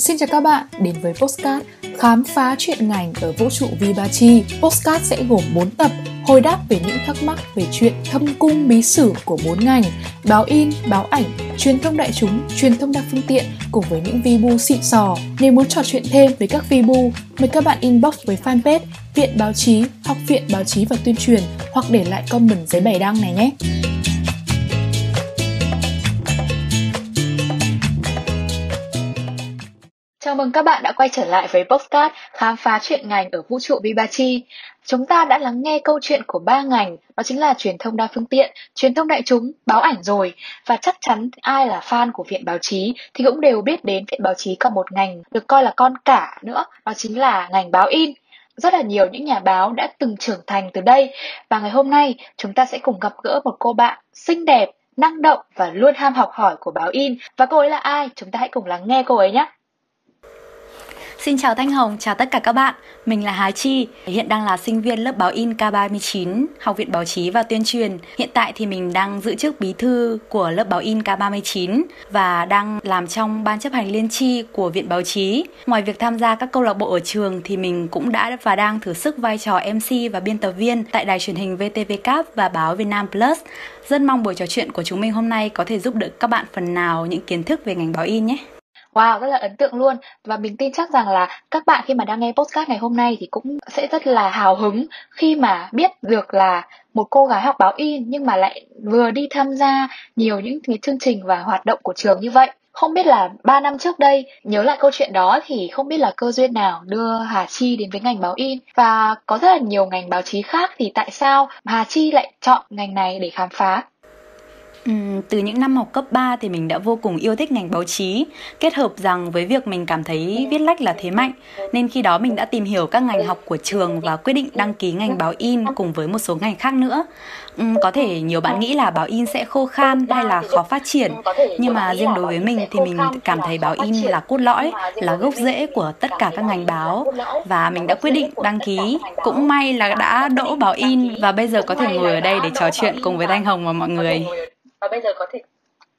Xin chào các bạn đến với Postcard Khám phá chuyện ngành ở vũ trụ Vibachi. Postcard sẽ gồm 4 tập hồi đáp về những thắc mắc về chuyện thâm cung bí sử của bốn ngành báo in, báo ảnh, truyền thông đại chúng, truyền thông đa phương tiện cùng với những vibu xịn sò. Nếu muốn trò chuyện thêm với các vibu, mời các bạn inbox với fanpage Viện Báo chí, Học viện Báo chí và Tuyên truyền hoặc để lại comment dưới bài đăng này nhé. Chào mừng các bạn đã quay trở lại với Postcard khám phá chuyện ngành ở vũ trụ Bibachi. Chúng ta đã lắng nghe câu chuyện của ba ngành, đó chính là truyền thông đa phương tiện, truyền thông đại chúng, báo ảnh rồi. Và chắc chắn ai là fan của Viện Báo Chí thì cũng đều biết đến Viện Báo Chí còn một ngành được coi là con cả nữa, đó chính là ngành báo in. Rất là nhiều những nhà báo đã từng trưởng thành từ đây và ngày hôm nay chúng ta sẽ cùng gặp gỡ một cô bạn xinh đẹp, năng động và luôn ham học hỏi của báo in. Và cô ấy là ai? Chúng ta hãy cùng lắng nghe cô ấy nhé. Xin chào Thanh Hồng, chào tất cả các bạn. Mình là Hà Chi, hiện đang là sinh viên lớp báo in K39, Học viện Báo chí và Tuyên truyền. Hiện tại thì mình đang giữ chức bí thư của lớp báo in K39 và đang làm trong ban chấp hành liên tri của Viện Báo chí. Ngoài việc tham gia các câu lạc bộ ở trường thì mình cũng đã và đang thử sức vai trò MC và biên tập viên tại đài truyền hình VTV và báo Việt Nam Plus. Rất mong buổi trò chuyện của chúng mình hôm nay có thể giúp đỡ các bạn phần nào những kiến thức về ngành báo in nhé. Wow, rất là ấn tượng luôn và mình tin chắc rằng là các bạn khi mà đang nghe podcast ngày hôm nay thì cũng sẽ rất là hào hứng khi mà biết được là một cô gái học báo in nhưng mà lại vừa đi tham gia nhiều những cái chương trình và hoạt động của trường như vậy. Không biết là 3 năm trước đây, nhớ lại câu chuyện đó thì không biết là cơ duyên nào đưa Hà Chi đến với ngành báo in và có rất là nhiều ngành báo chí khác thì tại sao Hà Chi lại chọn ngành này để khám phá? Uhm, từ những năm học cấp 3 thì mình đã vô cùng yêu thích ngành báo chí, kết hợp rằng với việc mình cảm thấy viết lách là thế mạnh, nên khi đó mình đã tìm hiểu các ngành học của trường và quyết định đăng ký ngành báo in cùng với một số ngành khác nữa. Uhm, có thể nhiều bạn nghĩ là báo in sẽ khô khan hay là khó phát triển, nhưng mà riêng đối với mình thì mình cảm thấy báo in là cốt lõi, là gốc rễ của tất cả các ngành báo và mình đã quyết định đăng ký. Cũng may là đã đỗ báo in và bây giờ có thể ngồi ở đây để trò chuyện cùng với Thanh Hồng và mọi người và bây giờ có thể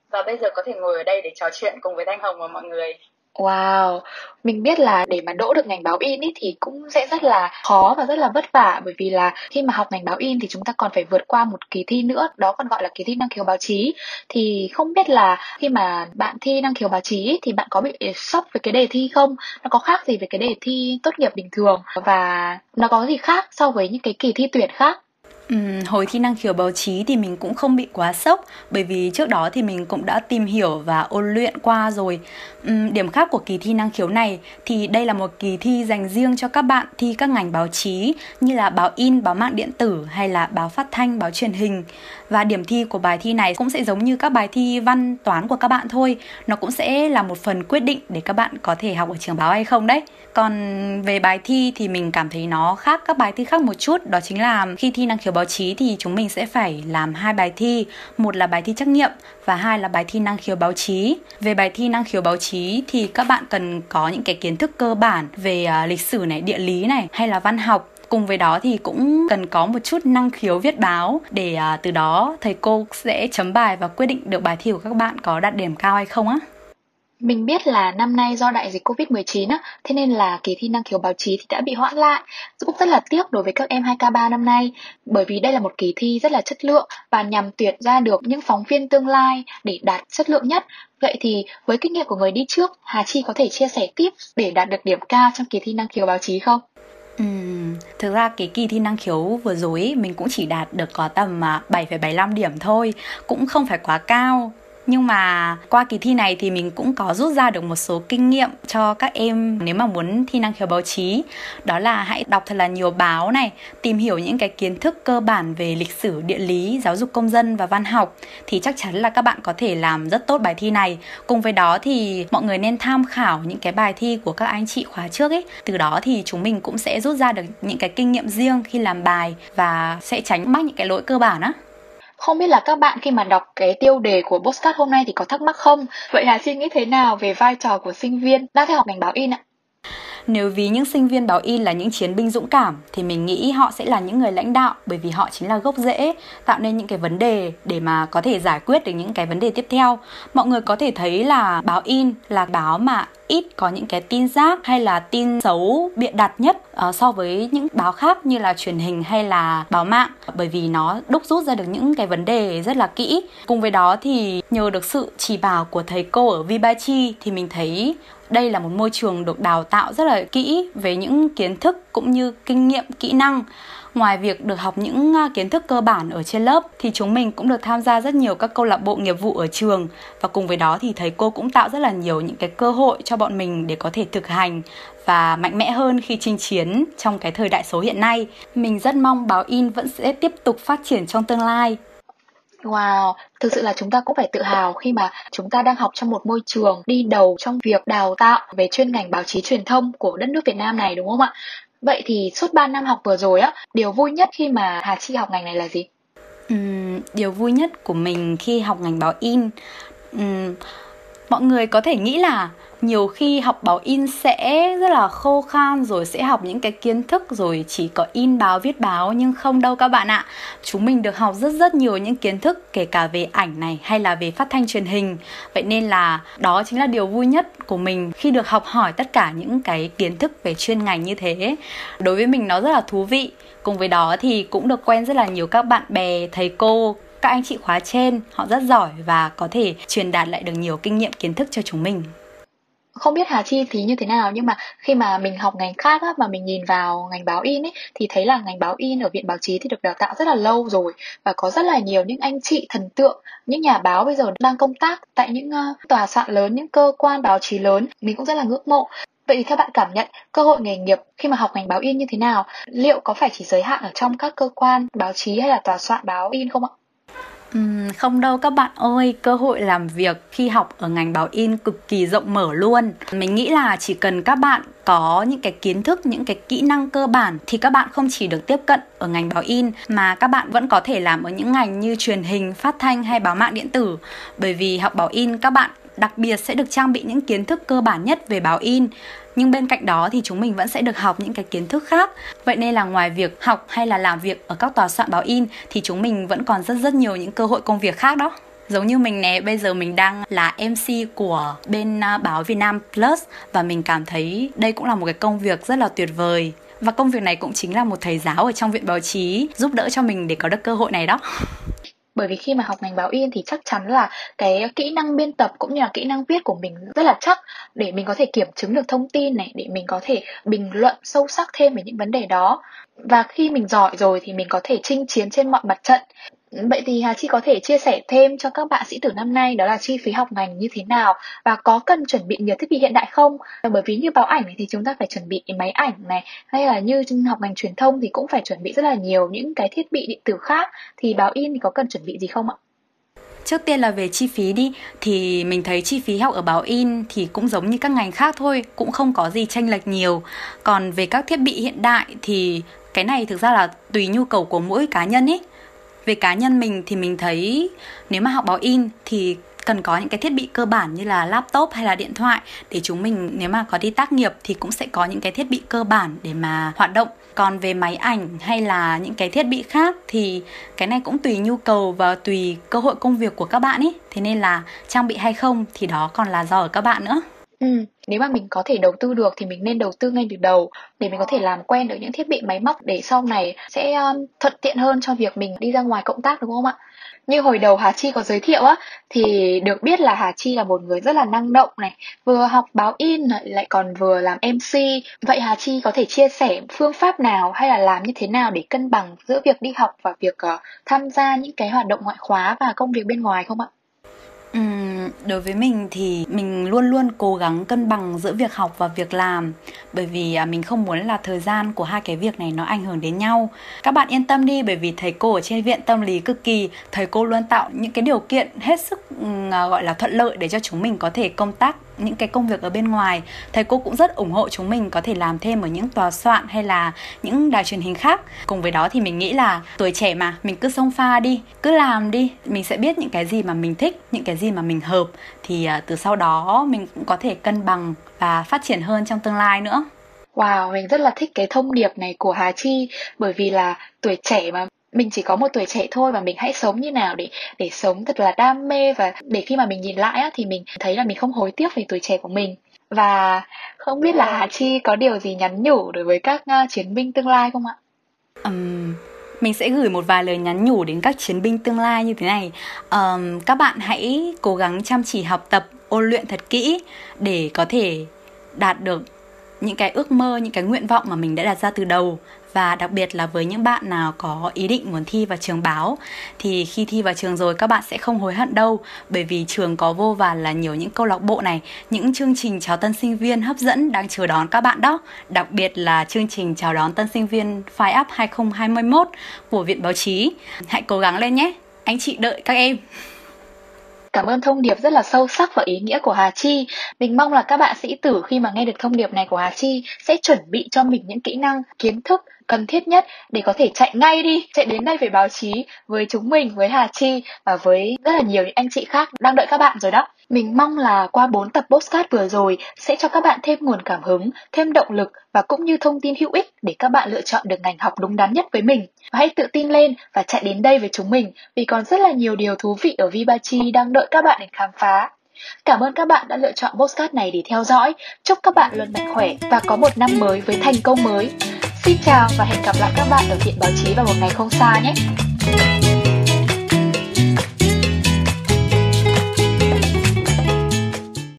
và bây giờ có thể ngồi ở đây để trò chuyện cùng với Thanh Hồng và mọi người. Wow, mình biết là để mà đỗ được ngành báo in ý thì cũng sẽ rất là khó và rất là vất vả bởi vì là khi mà học ngành báo in thì chúng ta còn phải vượt qua một kỳ thi nữa, đó còn gọi là kỳ thi năng khiếu báo chí. Thì không biết là khi mà bạn thi năng khiếu báo chí thì bạn có bị sốc với cái đề thi không? Nó có khác gì với cái đề thi tốt nghiệp bình thường và nó có gì khác so với những cái kỳ thi tuyển khác? Uhm, hồi thi năng khiếu báo chí thì mình cũng không bị quá sốc bởi vì trước đó thì mình cũng đã tìm hiểu và ôn luyện qua rồi. Uhm, điểm khác của kỳ thi năng khiếu này thì đây là một kỳ thi dành riêng cho các bạn thi các ngành báo chí như là báo in, báo mạng điện tử hay là báo phát thanh, báo truyền hình. Và điểm thi của bài thi này cũng sẽ giống như các bài thi văn toán của các bạn thôi. Nó cũng sẽ là một phần quyết định để các bạn có thể học ở trường báo hay không đấy. Còn về bài thi thì mình cảm thấy nó khác các bài thi khác một chút, đó chính là khi thi năng khiếu báo chí thì chúng mình sẽ phải làm hai bài thi, một là bài thi trắc nghiệm và hai là bài thi năng khiếu báo chí. Về bài thi năng khiếu báo chí thì các bạn cần có những cái kiến thức cơ bản về uh, lịch sử này, địa lý này hay là văn học cùng với đó thì cũng cần có một chút năng khiếu viết báo để à, từ đó thầy cô sẽ chấm bài và quyết định được bài thi của các bạn có đạt điểm cao hay không á. Mình biết là năm nay do đại dịch Covid-19 á, thế nên là kỳ thi năng khiếu báo chí thì đã bị hoãn lại. Cũng rất là tiếc đối với các em 2K3 năm nay, bởi vì đây là một kỳ thi rất là chất lượng và nhằm tuyển ra được những phóng viên tương lai để đạt chất lượng nhất. Vậy thì với kinh nghiệm của người đi trước, Hà Chi có thể chia sẻ tiếp để đạt được điểm cao trong kỳ thi năng khiếu báo chí không? Ừ, thực ra cái kỳ thi năng khiếu vừa rồi mình cũng chỉ đạt được có tầm à, 7,75 điểm thôi, cũng không phải quá cao nhưng mà qua kỳ thi này thì mình cũng có rút ra được một số kinh nghiệm cho các em nếu mà muốn thi năng khiếu báo chí. Đó là hãy đọc thật là nhiều báo này, tìm hiểu những cái kiến thức cơ bản về lịch sử, địa lý, giáo dục công dân và văn học thì chắc chắn là các bạn có thể làm rất tốt bài thi này. Cùng với đó thì mọi người nên tham khảo những cái bài thi của các anh chị khóa trước ấy. Từ đó thì chúng mình cũng sẽ rút ra được những cái kinh nghiệm riêng khi làm bài và sẽ tránh mắc những cái lỗi cơ bản á không biết là các bạn khi mà đọc cái tiêu đề của postcard hôm nay thì có thắc mắc không? Vậy Hà xin nghĩ thế nào về vai trò của sinh viên đang theo học ngành báo in ạ? Nếu ví những sinh viên báo in là những chiến binh dũng cảm thì mình nghĩ họ sẽ là những người lãnh đạo bởi vì họ chính là gốc rễ tạo nên những cái vấn đề để mà có thể giải quyết được những cái vấn đề tiếp theo. Mọi người có thể thấy là báo in là báo mà ít có những cái tin rác hay là tin xấu bịa đặt nhất uh, so với những báo khác như là truyền hình hay là báo mạng bởi vì nó đúc rút ra được những cái vấn đề rất là kỹ. Cùng với đó thì nhờ được sự chỉ bảo của thầy cô ở Vibachi thì mình thấy đây là một môi trường được đào tạo rất là kỹ về những kiến thức cũng như kinh nghiệm, kỹ năng ngoài việc được học những à, kiến thức cơ bản ở trên lớp thì chúng mình cũng được tham gia rất nhiều các câu lạc bộ nghiệp vụ ở trường và cùng với đó thì thầy cô cũng tạo rất là nhiều những cái cơ hội cho bọn mình để có thể thực hành và mạnh mẽ hơn khi chinh chiến trong cái thời đại số hiện nay. Mình rất mong báo in vẫn sẽ tiếp tục phát triển trong tương lai. Wow, thực sự là chúng ta cũng phải tự hào khi mà chúng ta đang học trong một môi trường đi đầu trong việc đào tạo về chuyên ngành báo chí truyền thông của đất nước Việt Nam này đúng không ạ? Vậy thì suốt 3 năm học vừa rồi á, điều vui nhất khi mà Hà Chi học ngành này là gì? Uhm, điều vui nhất của mình khi học ngành báo in uhm, mọi người có thể nghĩ là nhiều khi học báo in sẽ rất là khô khan rồi sẽ học những cái kiến thức rồi chỉ có in báo, viết báo, nhưng không đâu các bạn ạ. Chúng mình được học rất rất nhiều những kiến thức, kể cả về ảnh này hay là về phát thanh truyền hình. Vậy nên là đó chính là điều vui nhất của mình khi được học hỏi tất cả những cái kiến thức về chuyên ngành như thế. Đối với mình nó rất là thú vị. Cùng với đó thì cũng được quen rất là nhiều các bạn bè, thầy cô, các anh chị khóa trên. Họ rất giỏi và có thể truyền đạt lại được nhiều kinh nghiệm, kiến thức cho chúng mình không biết Hà Chi thì như thế nào nhưng mà khi mà mình học ngành khác á, mà mình nhìn vào ngành báo in ấy thì thấy là ngành báo in ở viện báo chí thì được đào tạo rất là lâu rồi và có rất là nhiều những anh chị thần tượng những nhà báo bây giờ đang công tác tại những uh, tòa soạn lớn những cơ quan báo chí lớn mình cũng rất là ngưỡng mộ Vậy thì theo bạn cảm nhận cơ hội nghề nghiệp khi mà học ngành báo in như thế nào? Liệu có phải chỉ giới hạn ở trong các cơ quan báo chí hay là tòa soạn báo in không ạ? Uhm, không đâu các bạn ơi, cơ hội làm việc khi học ở ngành báo in cực kỳ rộng mở luôn. Mình nghĩ là chỉ cần các bạn có những cái kiến thức, những cái kỹ năng cơ bản thì các bạn không chỉ được tiếp cận ở ngành báo in mà các bạn vẫn có thể làm ở những ngành như truyền hình, phát thanh hay báo mạng điện tử. Bởi vì học báo in các bạn đặc biệt sẽ được trang bị những kiến thức cơ bản nhất về báo in. Nhưng bên cạnh đó thì chúng mình vẫn sẽ được học những cái kiến thức khác. Vậy nên là ngoài việc học hay là làm việc ở các tòa soạn báo in thì chúng mình vẫn còn rất rất nhiều những cơ hội công việc khác đó. Giống như mình nè, bây giờ mình đang là mc của bên à, báo việt nam plus và mình cảm thấy đây cũng là một cái công việc rất là tuyệt vời. Và công việc này cũng chính là một thầy giáo ở trong viện báo chí giúp đỡ cho mình để có được cơ hội này đó bởi vì khi mà học ngành báo in thì chắc chắn là cái kỹ năng biên tập cũng như là kỹ năng viết của mình rất là chắc để mình có thể kiểm chứng được thông tin này, để mình có thể bình luận sâu sắc thêm về những vấn đề đó. Và khi mình giỏi rồi thì mình có thể chinh chiến trên mọi mặt trận. Vậy thì Hà Chi có thể chia sẻ thêm cho các bạn sĩ tử năm nay đó là chi phí học ngành như thế nào và có cần chuẩn bị nhiều thiết bị hiện đại không? À, bởi vì như báo ảnh thì chúng ta phải chuẩn bị máy ảnh này hay là như học ngành truyền thông thì cũng phải chuẩn bị rất là nhiều những cái thiết bị điện tử khác thì báo in thì có cần chuẩn bị gì không ạ? Trước tiên là về chi phí đi thì mình thấy chi phí học ở báo in thì cũng giống như các ngành khác thôi, cũng không có gì tranh lệch nhiều. Còn về các thiết bị hiện đại thì cái này thực ra là tùy nhu cầu của mỗi cá nhân ấy về cá nhân mình thì mình thấy nếu mà học báo in thì cần có những cái thiết bị cơ bản như là laptop hay là điện thoại để chúng mình nếu mà có đi tác nghiệp thì cũng sẽ có những cái thiết bị cơ bản để mà hoạt động. Còn về máy ảnh hay là những cái thiết bị khác thì cái này cũng tùy nhu cầu và tùy cơ hội công việc của các bạn ý. Thế nên là trang bị hay không thì đó còn là do ở các bạn nữa. Ừ, nếu mà mình có thể đầu tư được thì mình nên đầu tư ngay từ đầu để mình có thể làm quen được những thiết bị máy móc để sau này sẽ um, thuận tiện hơn cho việc mình đi ra ngoài cộng tác đúng không ạ? Như hồi đầu Hà Chi có giới thiệu á thì được biết là Hà Chi là một người rất là năng động này, vừa học báo in lại còn vừa làm MC. Vậy Hà Chi có thể chia sẻ phương pháp nào hay là làm như thế nào để cân bằng giữa việc đi học và việc uh, tham gia những cái hoạt động ngoại khóa và công việc bên ngoài không ạ? Đối với mình thì mình luôn luôn cố gắng cân bằng giữa việc học và việc làm bởi vì à, mình không muốn là thời gian của hai cái việc này nó ảnh hưởng đến nhau. Các bạn yên tâm đi bởi vì thầy cô ở trên viện tâm lý cực kỳ, thầy cô luôn tạo những cái điều kiện hết sức ừ, à, gọi là thuận lợi để cho chúng mình có thể công tác những cái công việc ở bên ngoài thầy cô cũng rất ủng hộ chúng mình có thể làm thêm ở những tòa soạn hay là những đài truyền hình khác. Cùng với đó thì mình nghĩ là tuổi trẻ mà mình cứ xông pha đi cứ làm đi. Mình sẽ biết những cái gì mà mình thích những cái gì mà mình hợp. Thì à, từ sau đó mình cũng có thể cân bằng và phát triển hơn trong tương lai nữa. Wow, mình rất là thích cái thông điệp này của Hà Chi. Bởi vì là tuổi trẻ mà mình chỉ có một tuổi trẻ thôi và mình hãy sống như nào để để sống thật là đam mê và để khi mà mình nhìn lại á, thì mình thấy là mình không hối tiếc về tuổi trẻ của mình. Và không biết là Hà Chi có điều gì nhắn nhủ đối với các uh, chiến binh tương lai không ạ? Um, mình sẽ gửi một vài lời nhắn nhủ đến các chiến binh tương lai như thế này. Um, các bạn hãy cố gắng chăm chỉ học tập ôn luyện thật kỹ để có thể đạt được những cái ước mơ những cái nguyện vọng mà mình đã đặt ra từ đầu và đặc biệt là với những bạn nào có ý định muốn thi vào trường báo, thì khi thi vào trường rồi các bạn sẽ không hối hận đâu. Bởi vì trường có vô vàn là nhiều những câu lạc bộ này, những chương trình chào tân sinh viên hấp dẫn đang chờ đón các bạn đó. Đặc biệt là chương trình chào đón tân sinh viên Fire Up 2021 của Viện Báo chí. Hãy cố gắng lên nhé. Anh chị đợi các em. Cảm ơn thông điệp rất là sâu sắc và ý nghĩa của Hà Chi. Mình mong là các bạn sĩ tử khi mà nghe được thông điệp này của Hà Chi sẽ chuẩn bị cho mình những kỹ năng, kiến thức cần thiết nhất để có thể chạy ngay đi, chạy đến đây về báo chí với chúng mình, với Hà Chi và với rất là nhiều những anh chị khác đang đợi các bạn rồi đó. Mình mong là qua 4 tập postcard vừa rồi sẽ cho các bạn thêm nguồn cảm hứng, thêm động lực và cũng như thông tin hữu ích để các bạn lựa chọn được ngành học đúng đắn nhất với mình. Và hãy tự tin lên và chạy đến đây với chúng mình vì còn rất là nhiều điều thú vị ở Vibachi đang đợi các bạn để khám phá. Cảm ơn các bạn đã lựa chọn postcard này để theo dõi. Chúc các bạn luôn mạnh khỏe và có một năm mới với thành công mới. Xin chào và hẹn gặp lại các bạn ở Viện Báo Chí vào một ngày không xa nhé!